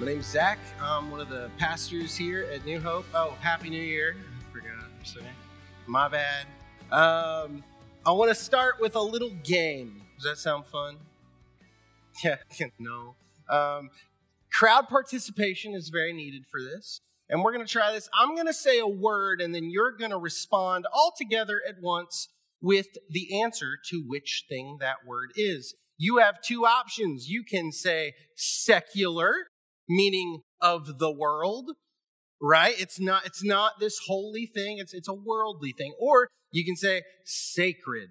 My name's Zach. I'm one of the pastors here at New Hope. Oh, Happy New Year. I forgot. Sorry. My bad. Um, I want to start with a little game. Does that sound fun? Yeah, no. Um, crowd participation is very needed for this. And we're going to try this. I'm going to say a word, and then you're going to respond all together at once with the answer to which thing that word is. You have two options. You can say secular, meaning of the world, right? It's not, it's not this holy thing. It's, it's a worldly thing. Or you can say sacred,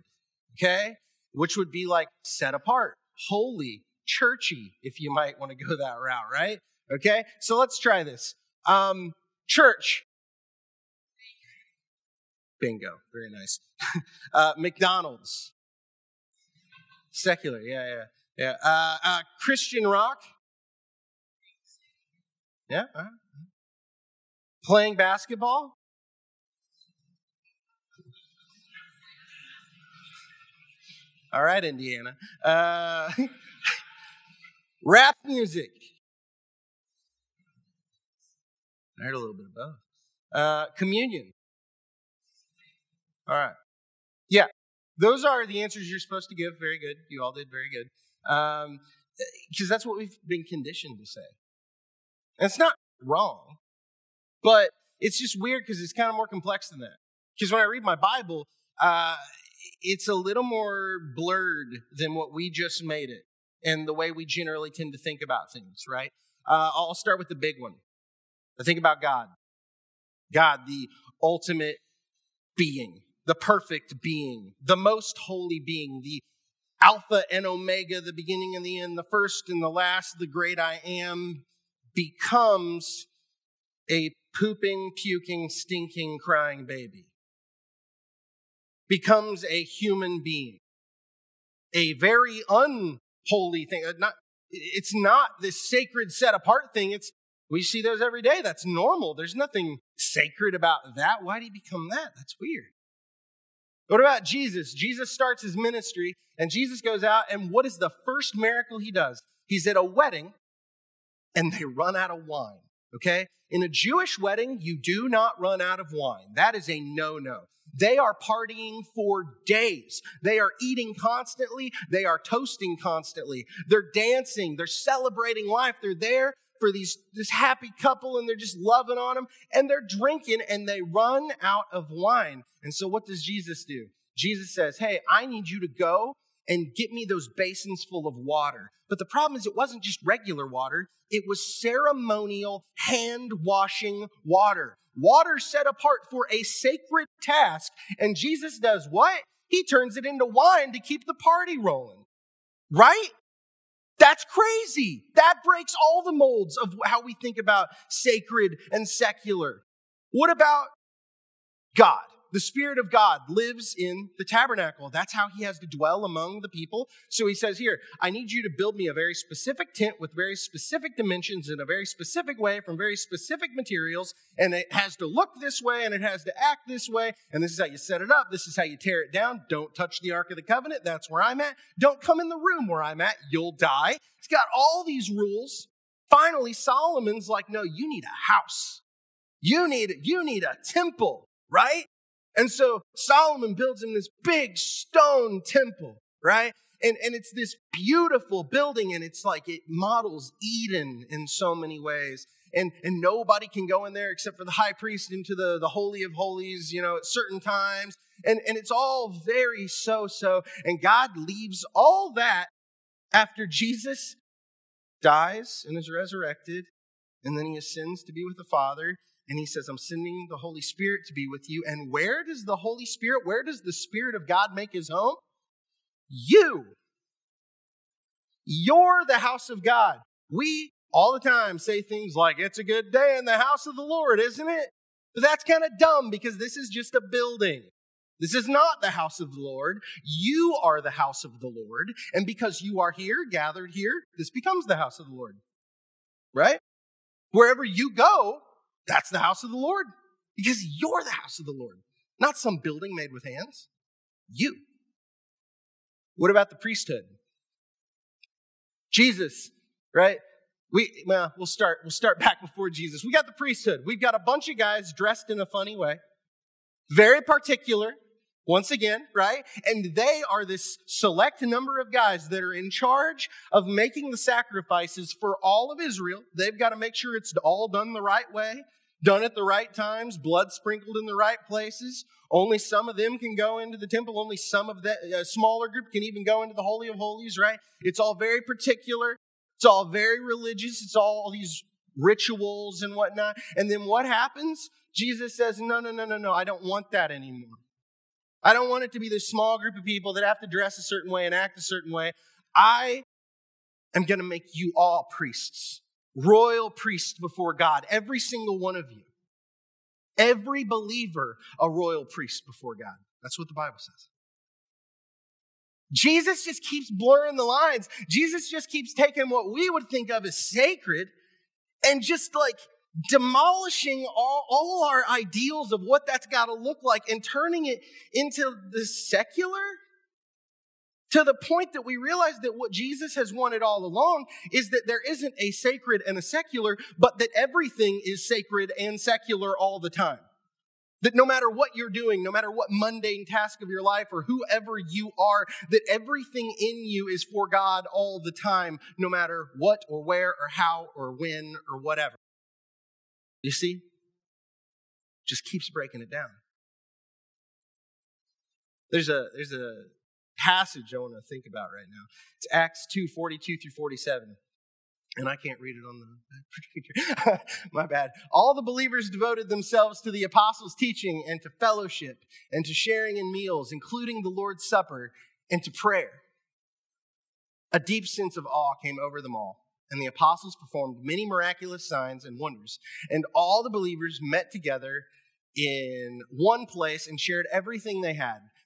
okay? Which would be like set apart, holy, churchy, if you might want to go that route, right? Okay. So let's try this. Um, church. Bingo. Very nice. uh, McDonald's. Secular. Yeah, yeah, yeah. Uh, uh, Christian rock. Yeah. Playing basketball. All right, Indiana. Uh, rap music. I heard a little bit of both. Uh, communion. All right. Yeah, those are the answers you're supposed to give. Very good. You all did very good. Because um, that's what we've been conditioned to say. It's not wrong, but it's just weird because it's kind of more complex than that. Because when I read my Bible, uh, it's a little more blurred than what we just made it and the way we generally tend to think about things, right? Uh, I'll start with the big one. I think about God. God, the ultimate being, the perfect being, the most holy being, the Alpha and Omega, the beginning and the end, the first and the last, the great I am, becomes a pooping, puking, stinking, crying baby. Becomes a human being. A very unholy thing. Uh, not, it's not this sacred set apart thing. It's, we see those every day. That's normal. There's nothing sacred about that. Why did he become that? That's weird. What about Jesus? Jesus starts his ministry and Jesus goes out and what is the first miracle he does? He's at a wedding and they run out of wine. Okay? In a Jewish wedding, you do not run out of wine. That is a no no. They are partying for days. They are eating constantly. They are toasting constantly. They're dancing. They're celebrating life. They're there for these, this happy couple and they're just loving on them and they're drinking and they run out of wine. And so what does Jesus do? Jesus says, Hey, I need you to go and get me those basins full of water. But the problem is, it wasn't just regular water, it was ceremonial hand washing water. Water set apart for a sacred task. And Jesus does what? He turns it into wine to keep the party rolling. Right? That's crazy. That breaks all the molds of how we think about sacred and secular. What about God? The Spirit of God lives in the tabernacle. That's how he has to dwell among the people. So he says here, I need you to build me a very specific tent with very specific dimensions in a very specific way from very specific materials. And it has to look this way and it has to act this way. And this is how you set it up. This is how you tear it down. Don't touch the Ark of the Covenant. That's where I'm at. Don't come in the room where I'm at. You'll die. It's got all these rules. Finally, Solomon's like, no, you need a house. You need, you need a temple, right? And so Solomon builds him this big stone temple, right? And, and it's this beautiful building, and it's like it models Eden in so many ways. And, and nobody can go in there except for the high priest into the, the Holy of Holies, you know, at certain times. And, and it's all very so so. And God leaves all that after Jesus dies and is resurrected, and then he ascends to be with the Father and he says, I'm sending the Holy Spirit to be with you. And where does the Holy Spirit, where does the Spirit of God make his home? You. You're the house of God. We all the time say things like, It's a good day in the house of the Lord, isn't it? But that's kind of dumb because this is just a building. This is not the house of the Lord. You are the house of the Lord. And because you are here, gathered here, this becomes the house of the Lord. Right? Wherever you go, that's the house of the Lord. Because you're the house of the Lord, not some building made with hands. You. What about the priesthood? Jesus, right? We well, we'll start we'll start back before Jesus. We got the priesthood. We've got a bunch of guys dressed in a funny way. Very particular, once again, right? And they are this select number of guys that are in charge of making the sacrifices for all of Israel. They've got to make sure it's all done the right way, done at the right times, blood sprinkled in the right places. Only some of them can go into the temple. Only some of the a smaller group can even go into the Holy of Holies, right? It's all very particular. It's all very religious. It's all these rituals and whatnot. And then what happens? Jesus says, No, no, no, no, no. I don't want that anymore. I don't want it to be this small group of people that have to dress a certain way and act a certain way. I am going to make you all priests, royal priest before God, every single one of you. Every believer, a royal priest before God. That's what the Bible says. Jesus just keeps blurring the lines. Jesus just keeps taking what we would think of as sacred and just like demolishing all, all our ideals of what that's got to look like and turning it into the secular to the point that we realize that what Jesus has wanted all along is that there isn't a sacred and a secular, but that everything is sacred and secular all the time. That no matter what you're doing, no matter what mundane task of your life or whoever you are, that everything in you is for God all the time, no matter what or where or how or when or whatever. You see? Just keeps breaking it down. There's a there's a passage I want to think about right now. It's Acts 2, 42 through 47. And I can't read it on the My bad. All the believers devoted themselves to the apostles' teaching and to fellowship and to sharing in meals, including the Lord's Supper, and to prayer. A deep sense of awe came over them all and the apostles performed many miraculous signs and wonders. And all the believers met together in one place and shared everything they had.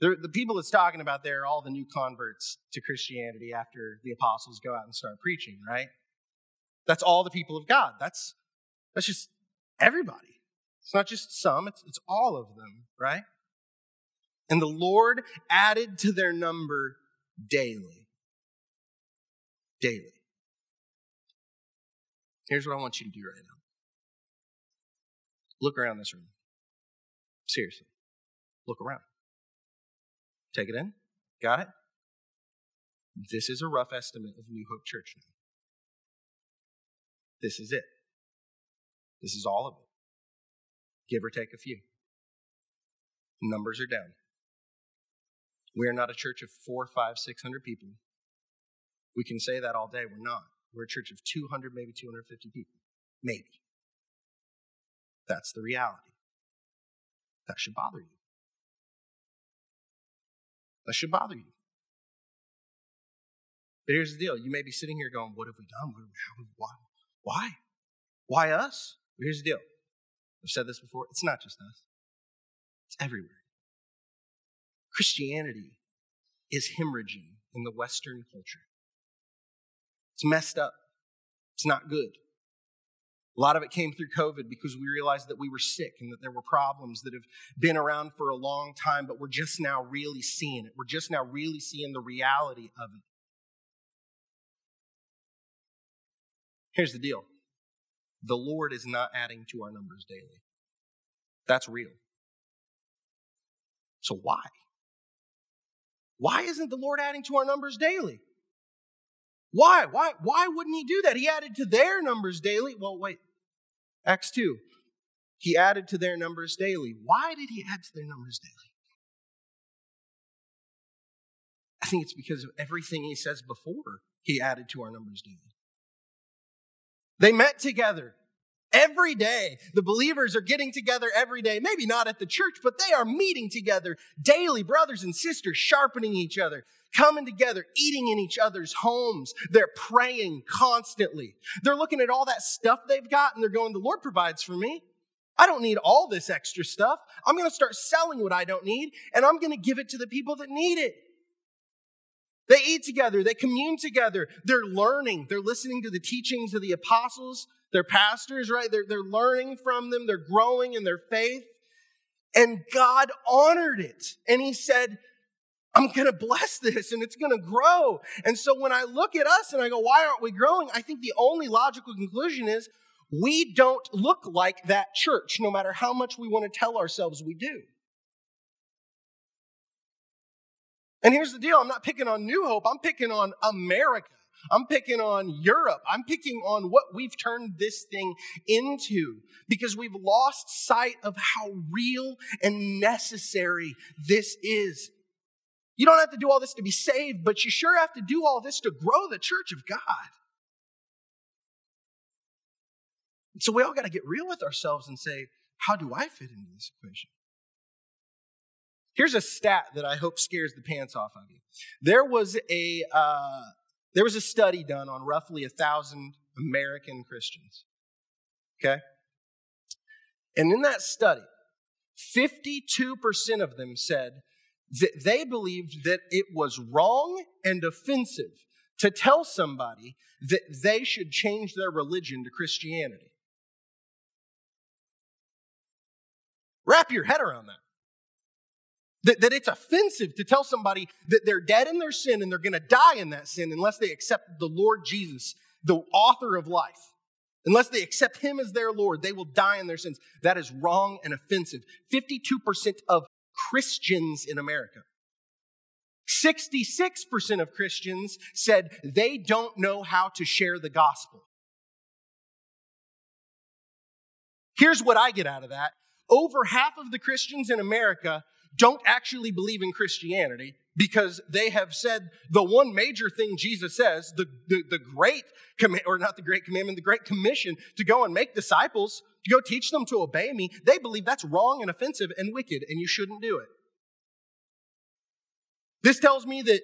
The, the people it's talking about there are all the new converts to Christianity after the apostles go out and start preaching, right? That's all the people of God. That's, that's just everybody. It's not just some, it's, it's all of them, right? And the Lord added to their number daily. Daily. Here's what I want you to do right now look around this room. Seriously. Look around. Take it in. Got it? This is a rough estimate of New Hope Church now. This is it. This is all of it. Give or take a few. Numbers are down. We are not a church of four, five, six hundred people. We can say that all day. We're not. We're a church of 200, maybe 250 people. Maybe. That's the reality. That should bother you. That should bother you. But here's the deal. You may be sitting here going, What have we done? Why? Why? Why us? Here's the deal. I've said this before. It's not just us, it's everywhere. Christianity is hemorrhaging in the Western culture. It's messed up. It's not good. A lot of it came through COVID because we realized that we were sick and that there were problems that have been around for a long time, but we're just now really seeing it. We're just now really seeing the reality of it. Here's the deal the Lord is not adding to our numbers daily. That's real. So why? Why isn't the Lord adding to our numbers daily? Why? Why? Why wouldn't he do that? He added to their numbers daily. Well, wait. Acts 2. he added to their numbers daily. Why did he add to their numbers daily? I think it's because of everything he says before he added to our numbers daily. They met together every day. The believers are getting together every day. Maybe not at the church, but they are meeting together daily, brothers and sisters, sharpening each other, coming together, eating in each other's homes. They're praying constantly. They're looking at all that stuff they've got and they're going, The Lord provides for me. I don't need all this extra stuff. I'm going to start selling what I don't need and I'm going to give it to the people that need it. They eat together, they commune together, they're learning, they're listening to the teachings of the apostles, their pastors, right? They're, they're learning from them, they're growing in their faith. And God honored it. And He said, I'm going to bless this and it's going to grow. And so when I look at us and I go, why aren't we growing? I think the only logical conclusion is we don't look like that church, no matter how much we want to tell ourselves we do. And here's the deal I'm not picking on New Hope, I'm picking on America. I'm picking on Europe. I'm picking on what we've turned this thing into because we've lost sight of how real and necessary this is. You don't have to do all this to be saved, but you sure have to do all this to grow the church of God. So we all got to get real with ourselves and say, how do I fit into this equation? Here's a stat that I hope scares the pants off of you. There was a uh, there was a study done on roughly a thousand American Christians. Okay, and in that study, 52% of them said that they believed that it was wrong and offensive to tell somebody that they should change their religion to Christianity. Wrap your head around that. That, that it's offensive to tell somebody that they're dead in their sin and they're going to die in that sin unless they accept the Lord Jesus, the author of life. Unless they accept Him as their Lord, they will die in their sins. That is wrong and offensive. 52% of Christians in America. 66% of Christians said they don't know how to share the gospel. Here's what I get out of that. Over half of the Christians in America don't actually believe in Christianity because they have said the one major thing Jesus says, the, the, the great, command, or not the great commandment, the great commission to go and make disciples, to go teach them to obey me, they believe that's wrong and offensive and wicked and you shouldn't do it. This tells me that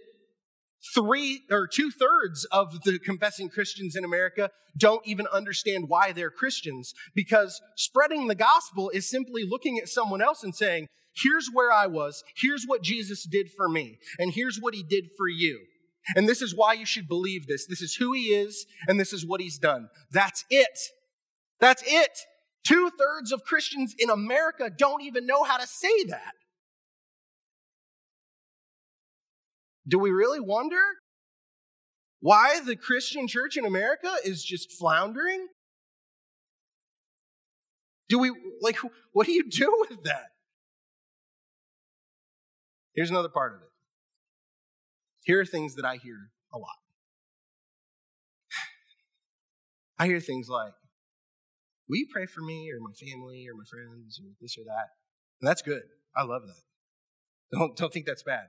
three or two thirds of the confessing Christians in America don't even understand why they're Christians because spreading the gospel is simply looking at someone else and saying, here's where I was, here's what Jesus did for me, and here's what he did for you. And this is why you should believe this. This is who he is, and this is what he's done. That's it. That's it. Two thirds of Christians in America don't even know how to say that. Do we really wonder why the Christian church in America is just floundering? Do we, like, what do you do with that? Here's another part of it. Here are things that I hear a lot. I hear things like, Will you pray for me or my family or my friends or this or that? And that's good. I love that. Don't, don't think that's bad.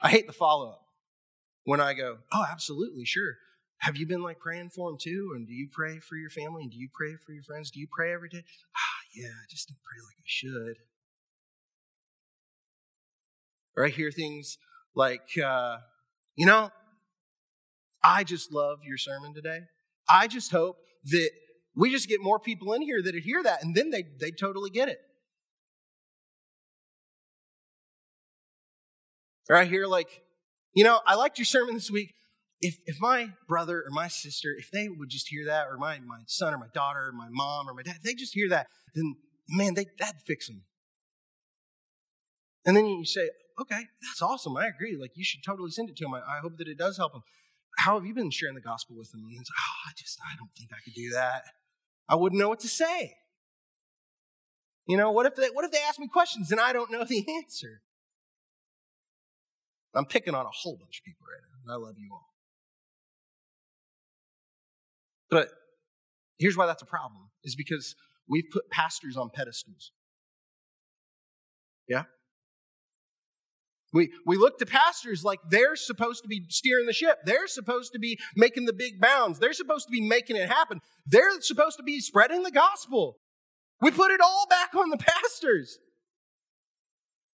I hate the follow up when I go, Oh, absolutely, sure. Have you been like praying for them too? And do you pray for your family? And do you pray for your friends? Do you pray every day? Ah, yeah, I just don't pray like I should. Or I hear things like, uh, you know, I just love your sermon today. I just hope that we just get more people in here that hear that and then they, they totally get it. Or I hear like, you know, I liked your sermon this week. If, if my brother or my sister, if they would just hear that, or my, my son or my daughter or my mom or my dad, they just hear that, then man, they, that'd fix them. And then you say, okay, that's awesome. I agree. Like, you should totally send it to him. I, I hope that it does help him. How have you been sharing the gospel with them? And like, oh, I just, I don't think I could do that. I wouldn't know what to say. You know, what if they, what if they ask me questions and I don't know the answer? I'm picking on a whole bunch of people right now, and I love you all. But here's why that's a problem is because we've put pastors on pedestals. Yeah? We, we look to pastors like they're supposed to be steering the ship. They're supposed to be making the big bounds. They're supposed to be making it happen. They're supposed to be spreading the gospel. We put it all back on the pastors.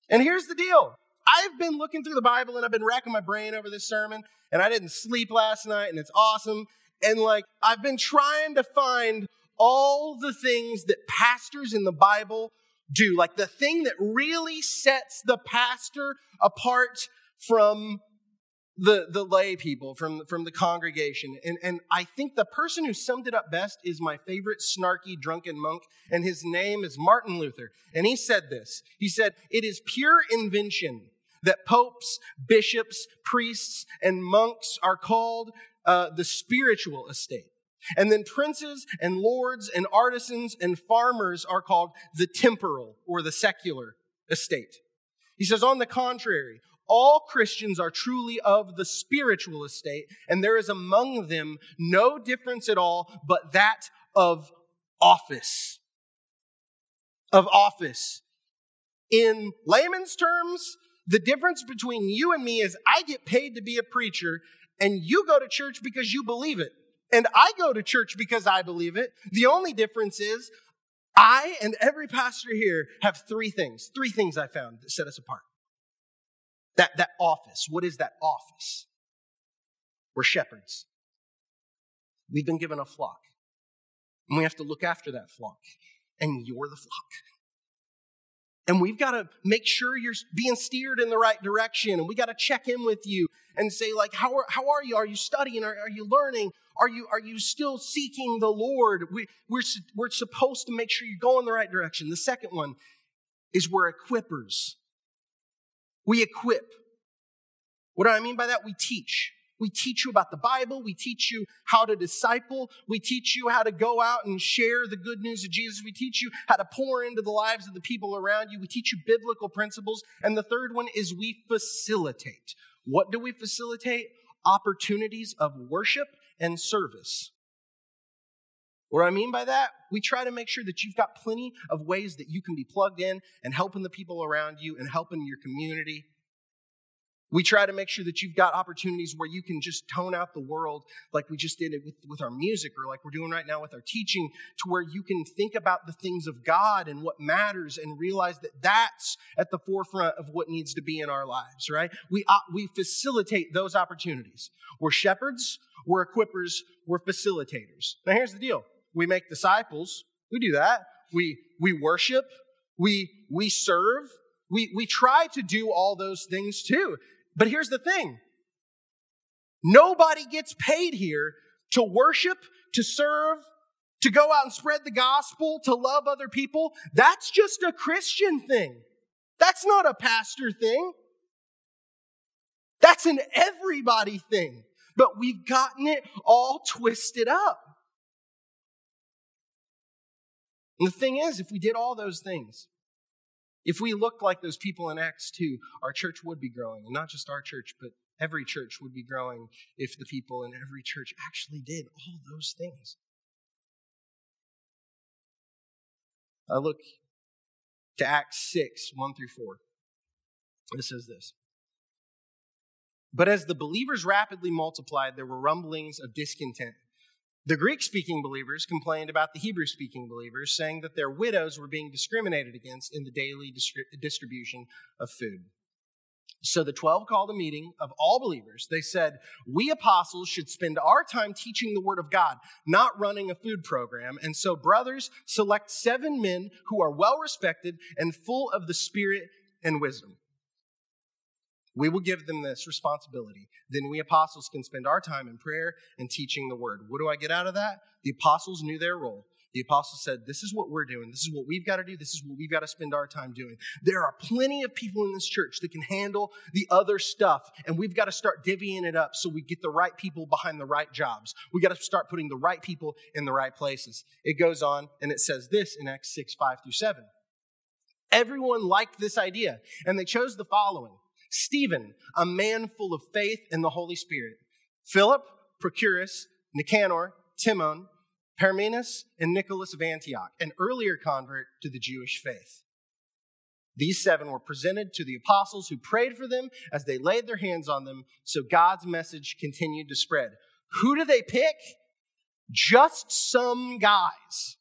And here's the deal I've been looking through the Bible and I've been racking my brain over this sermon, and I didn't sleep last night, and it's awesome. And like, I've been trying to find all the things that pastors in the Bible do, like the thing that really sets the pastor apart from the, the lay people, from, from the congregation. And, and I think the person who summed it up best is my favorite snarky drunken monk, and his name is Martin Luther. And he said this He said, It is pure invention that popes, bishops, priests, and monks are called uh, the spiritual estate. And then princes and lords and artisans and farmers are called the temporal or the secular estate. He says, on the contrary, all Christians are truly of the spiritual estate, and there is among them no difference at all but that of office. Of office. In layman's terms, the difference between you and me is I get paid to be a preacher, and you go to church because you believe it. And I go to church because I believe it. The only difference is I and every pastor here have three things, three things I found that set us apart. That, that office, what is that office? We're shepherds. We've been given a flock. And we have to look after that flock. And you're the flock. And we've got to make sure you're being steered in the right direction. And we got to check in with you and say, like, how are, how are you? Are you studying? Are, are you learning? Are you, are you still seeking the Lord? We, we're, we're supposed to make sure you go in the right direction. The second one is we're equippers. We equip. What do I mean by that? We teach. We teach you about the Bible. We teach you how to disciple. We teach you how to go out and share the good news of Jesus. We teach you how to pour into the lives of the people around you. We teach you biblical principles. And the third one is we facilitate. What do we facilitate? Opportunities of worship and service. What I mean by that? We try to make sure that you've got plenty of ways that you can be plugged in and helping the people around you and helping your community. We try to make sure that you've got opportunities where you can just tone out the world like we just did it with, with our music or like we're doing right now with our teaching to where you can think about the things of God and what matters and realize that that's at the forefront of what needs to be in our lives, right? We, uh, we facilitate those opportunities. We're shepherds, we're equippers, we're facilitators. Now here's the deal. We make disciples. We do that. We, we worship. We, we serve. We, we try to do all those things too. But here's the thing nobody gets paid here to worship, to serve, to go out and spread the gospel, to love other people. That's just a Christian thing. That's not a pastor thing. That's an everybody thing. But we've gotten it all twisted up. And the thing is, if we did all those things, if we looked like those people in Acts 2, our church would be growing. And not just our church, but every church would be growing if the people in every church actually did all those things. I look to Acts 6, 1 through 4. It says this. But as the believers rapidly multiplied, there were rumblings of discontent the Greek speaking believers complained about the Hebrew speaking believers, saying that their widows were being discriminated against in the daily distribution of food. So the 12 called a meeting of all believers. They said, We apostles should spend our time teaching the word of God, not running a food program. And so, brothers, select seven men who are well respected and full of the Spirit and wisdom. We will give them this responsibility. Then we apostles can spend our time in prayer and teaching the word. What do I get out of that? The apostles knew their role. The apostles said, This is what we're doing. This is what we've got to do. This is what we've got to spend our time doing. There are plenty of people in this church that can handle the other stuff, and we've got to start divvying it up so we get the right people behind the right jobs. We got to start putting the right people in the right places. It goes on, and it says this in Acts 6 5 through 7. Everyone liked this idea, and they chose the following Stephen, a man full of faith in the Holy Spirit. Philip, Prochorus, Nicanor, Timon, Parmenas and Nicholas of Antioch, an earlier convert to the Jewish faith. These seven were presented to the apostles who prayed for them as they laid their hands on them, so God's message continued to spread. Who do they pick? Just some guys.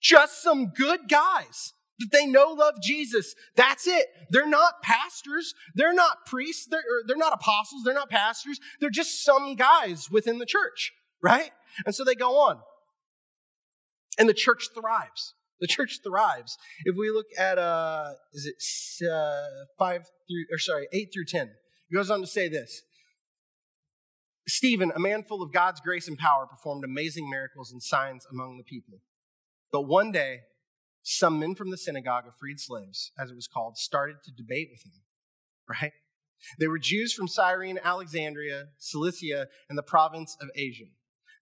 Just some good guys that they know love Jesus. That's it. They're not pastors. They're not priests. They're, they're not apostles. They're not pastors. They're just some guys within the church, right? And so they go on. And the church thrives. The church thrives. If we look at, uh, is it uh, five through, or sorry, eight through 10, it goes on to say this. Stephen, a man full of God's grace and power, performed amazing miracles and signs among the people. But one day, some men from the synagogue of freed slaves, as it was called, started to debate with him, right? They were Jews from Cyrene, Alexandria, Cilicia, and the province of Asia.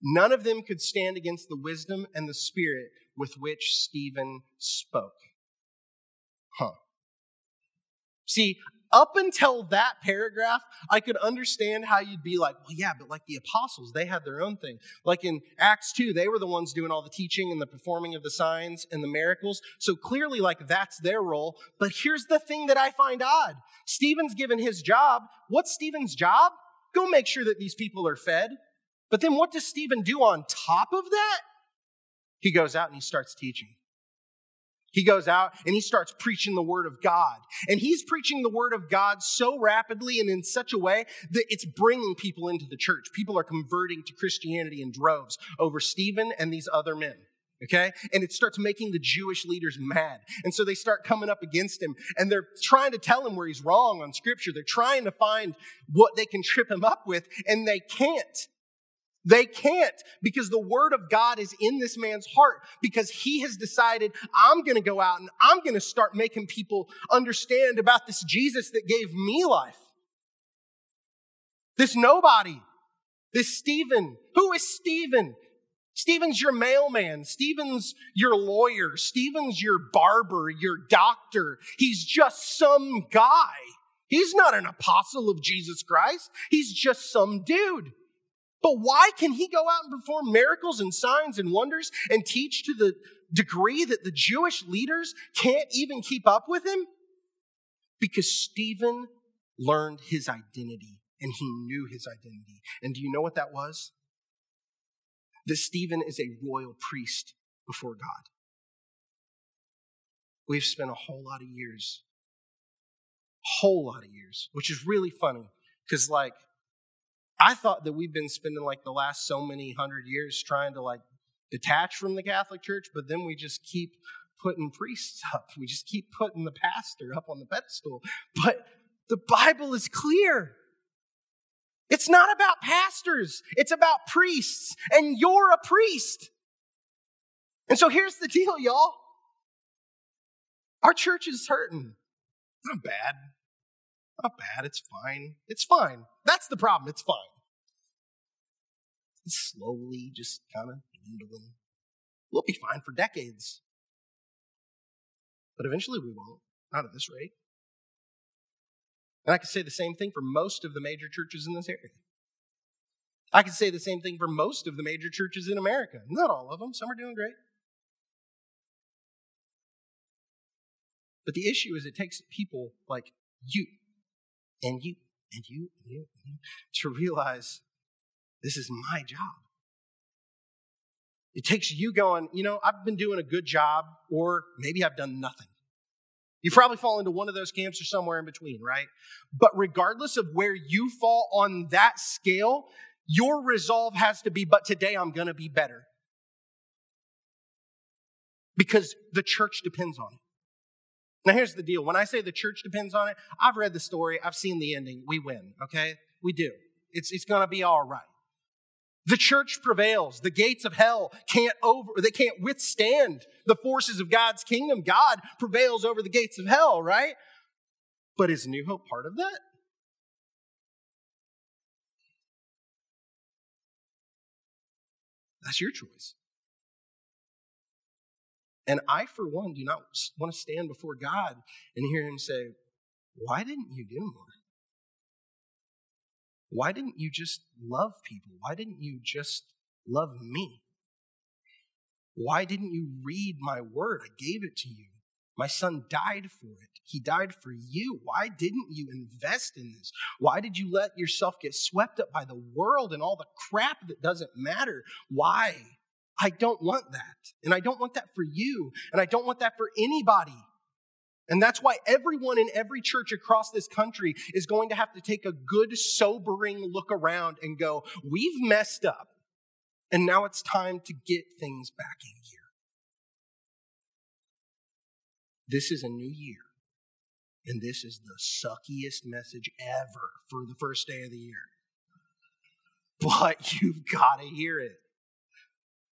None of them could stand against the wisdom and the spirit with which Stephen spoke. Huh. See, up until that paragraph, I could understand how you'd be like, well, yeah, but like the apostles, they had their own thing. Like in Acts 2, they were the ones doing all the teaching and the performing of the signs and the miracles. So clearly, like, that's their role. But here's the thing that I find odd Stephen's given his job. What's Stephen's job? Go make sure that these people are fed. But then what does Stephen do on top of that? He goes out and he starts teaching. He goes out and he starts preaching the word of God. And he's preaching the word of God so rapidly and in such a way that it's bringing people into the church. People are converting to Christianity in droves over Stephen and these other men. Okay? And it starts making the Jewish leaders mad. And so they start coming up against him and they're trying to tell him where he's wrong on scripture. They're trying to find what they can trip him up with and they can't. They can't because the word of God is in this man's heart because he has decided, I'm going to go out and I'm going to start making people understand about this Jesus that gave me life. This nobody, this Stephen. Who is Stephen? Stephen's your mailman. Stephen's your lawyer. Stephen's your barber, your doctor. He's just some guy. He's not an apostle of Jesus Christ. He's just some dude. But why can he go out and perform miracles and signs and wonders and teach to the degree that the Jewish leaders can't even keep up with him? Because Stephen learned his identity and he knew his identity. And do you know what that was? That Stephen is a royal priest before God. We've spent a whole lot of years, whole lot of years, which is really funny because, like, I thought that we've been spending like the last so many hundred years trying to like detach from the Catholic Church, but then we just keep putting priests up. We just keep putting the pastor up on the pedestal. But the Bible is clear. It's not about pastors, it's about priests, and you're a priest. And so here's the deal, y'all. Our church is hurting. Not bad. Not bad. It's fine. It's fine. That's the problem. It's fine. It's slowly just kind of dwindling. We'll be fine for decades. But eventually we won't. Not at this rate. And I can say the same thing for most of the major churches in this area. I can say the same thing for most of the major churches in America. Not all of them, some are doing great. But the issue is it takes people like you and you and you and you, and you to realize this is my job. It takes you going, you know, I've been doing a good job, or maybe I've done nothing. You probably fall into one of those camps or somewhere in between, right? But regardless of where you fall on that scale, your resolve has to be, but today I'm going to be better. Because the church depends on it. Now, here's the deal. When I say the church depends on it, I've read the story, I've seen the ending. We win, okay? We do. It's, it's going to be all right. The church prevails. The gates of hell can't over, they can't withstand the forces of God's kingdom. God prevails over the gates of hell, right? But is New Hope part of that? That's your choice. And I, for one, do not want to stand before God and hear Him say, Why didn't you do more? Why didn't you just love people? Why didn't you just love me? Why didn't you read my word? I gave it to you. My son died for it. He died for you. Why didn't you invest in this? Why did you let yourself get swept up by the world and all the crap that doesn't matter? Why? I don't want that. And I don't want that for you. And I don't want that for anybody. And that's why everyone in every church across this country is going to have to take a good, sobering look around and go, We've messed up. And now it's time to get things back in gear. This is a new year. And this is the suckiest message ever for the first day of the year. But you've got to hear it.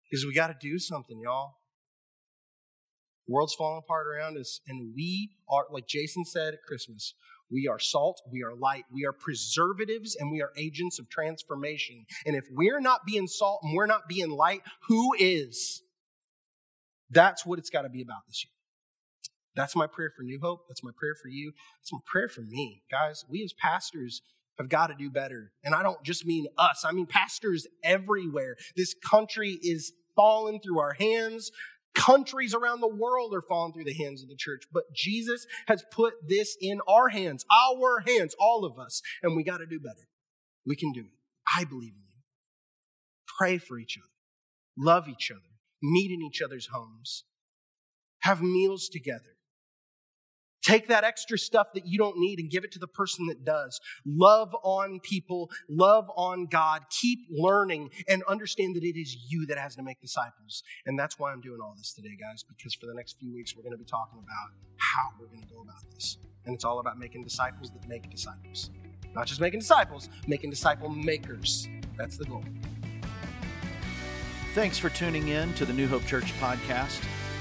Because we got to do something, y'all. The world's falling apart around us, and we are, like Jason said at Christmas, we are salt, we are light, we are preservatives, and we are agents of transformation. And if we're not being salt and we're not being light, who is? That's what it's got to be about this year. That's my prayer for New Hope. That's my prayer for you. That's my prayer for me. Guys, we as pastors have got to do better. And I don't just mean us, I mean pastors everywhere. This country is falling through our hands. Countries around the world are falling through the hands of the church. But Jesus has put this in our hands, our hands, all of us. And we got to do better. We can do it. I believe in you. Pray for each other, love each other, meet in each other's homes, have meals together Take that extra stuff that you don't need and give it to the person that does. Love on people, love on God, keep learning, and understand that it is you that has to make disciples. And that's why I'm doing all this today, guys, because for the next few weeks, we're going to be talking about how we're going to go about this. And it's all about making disciples that make disciples. Not just making disciples, making disciple makers. That's the goal. Thanks for tuning in to the New Hope Church podcast.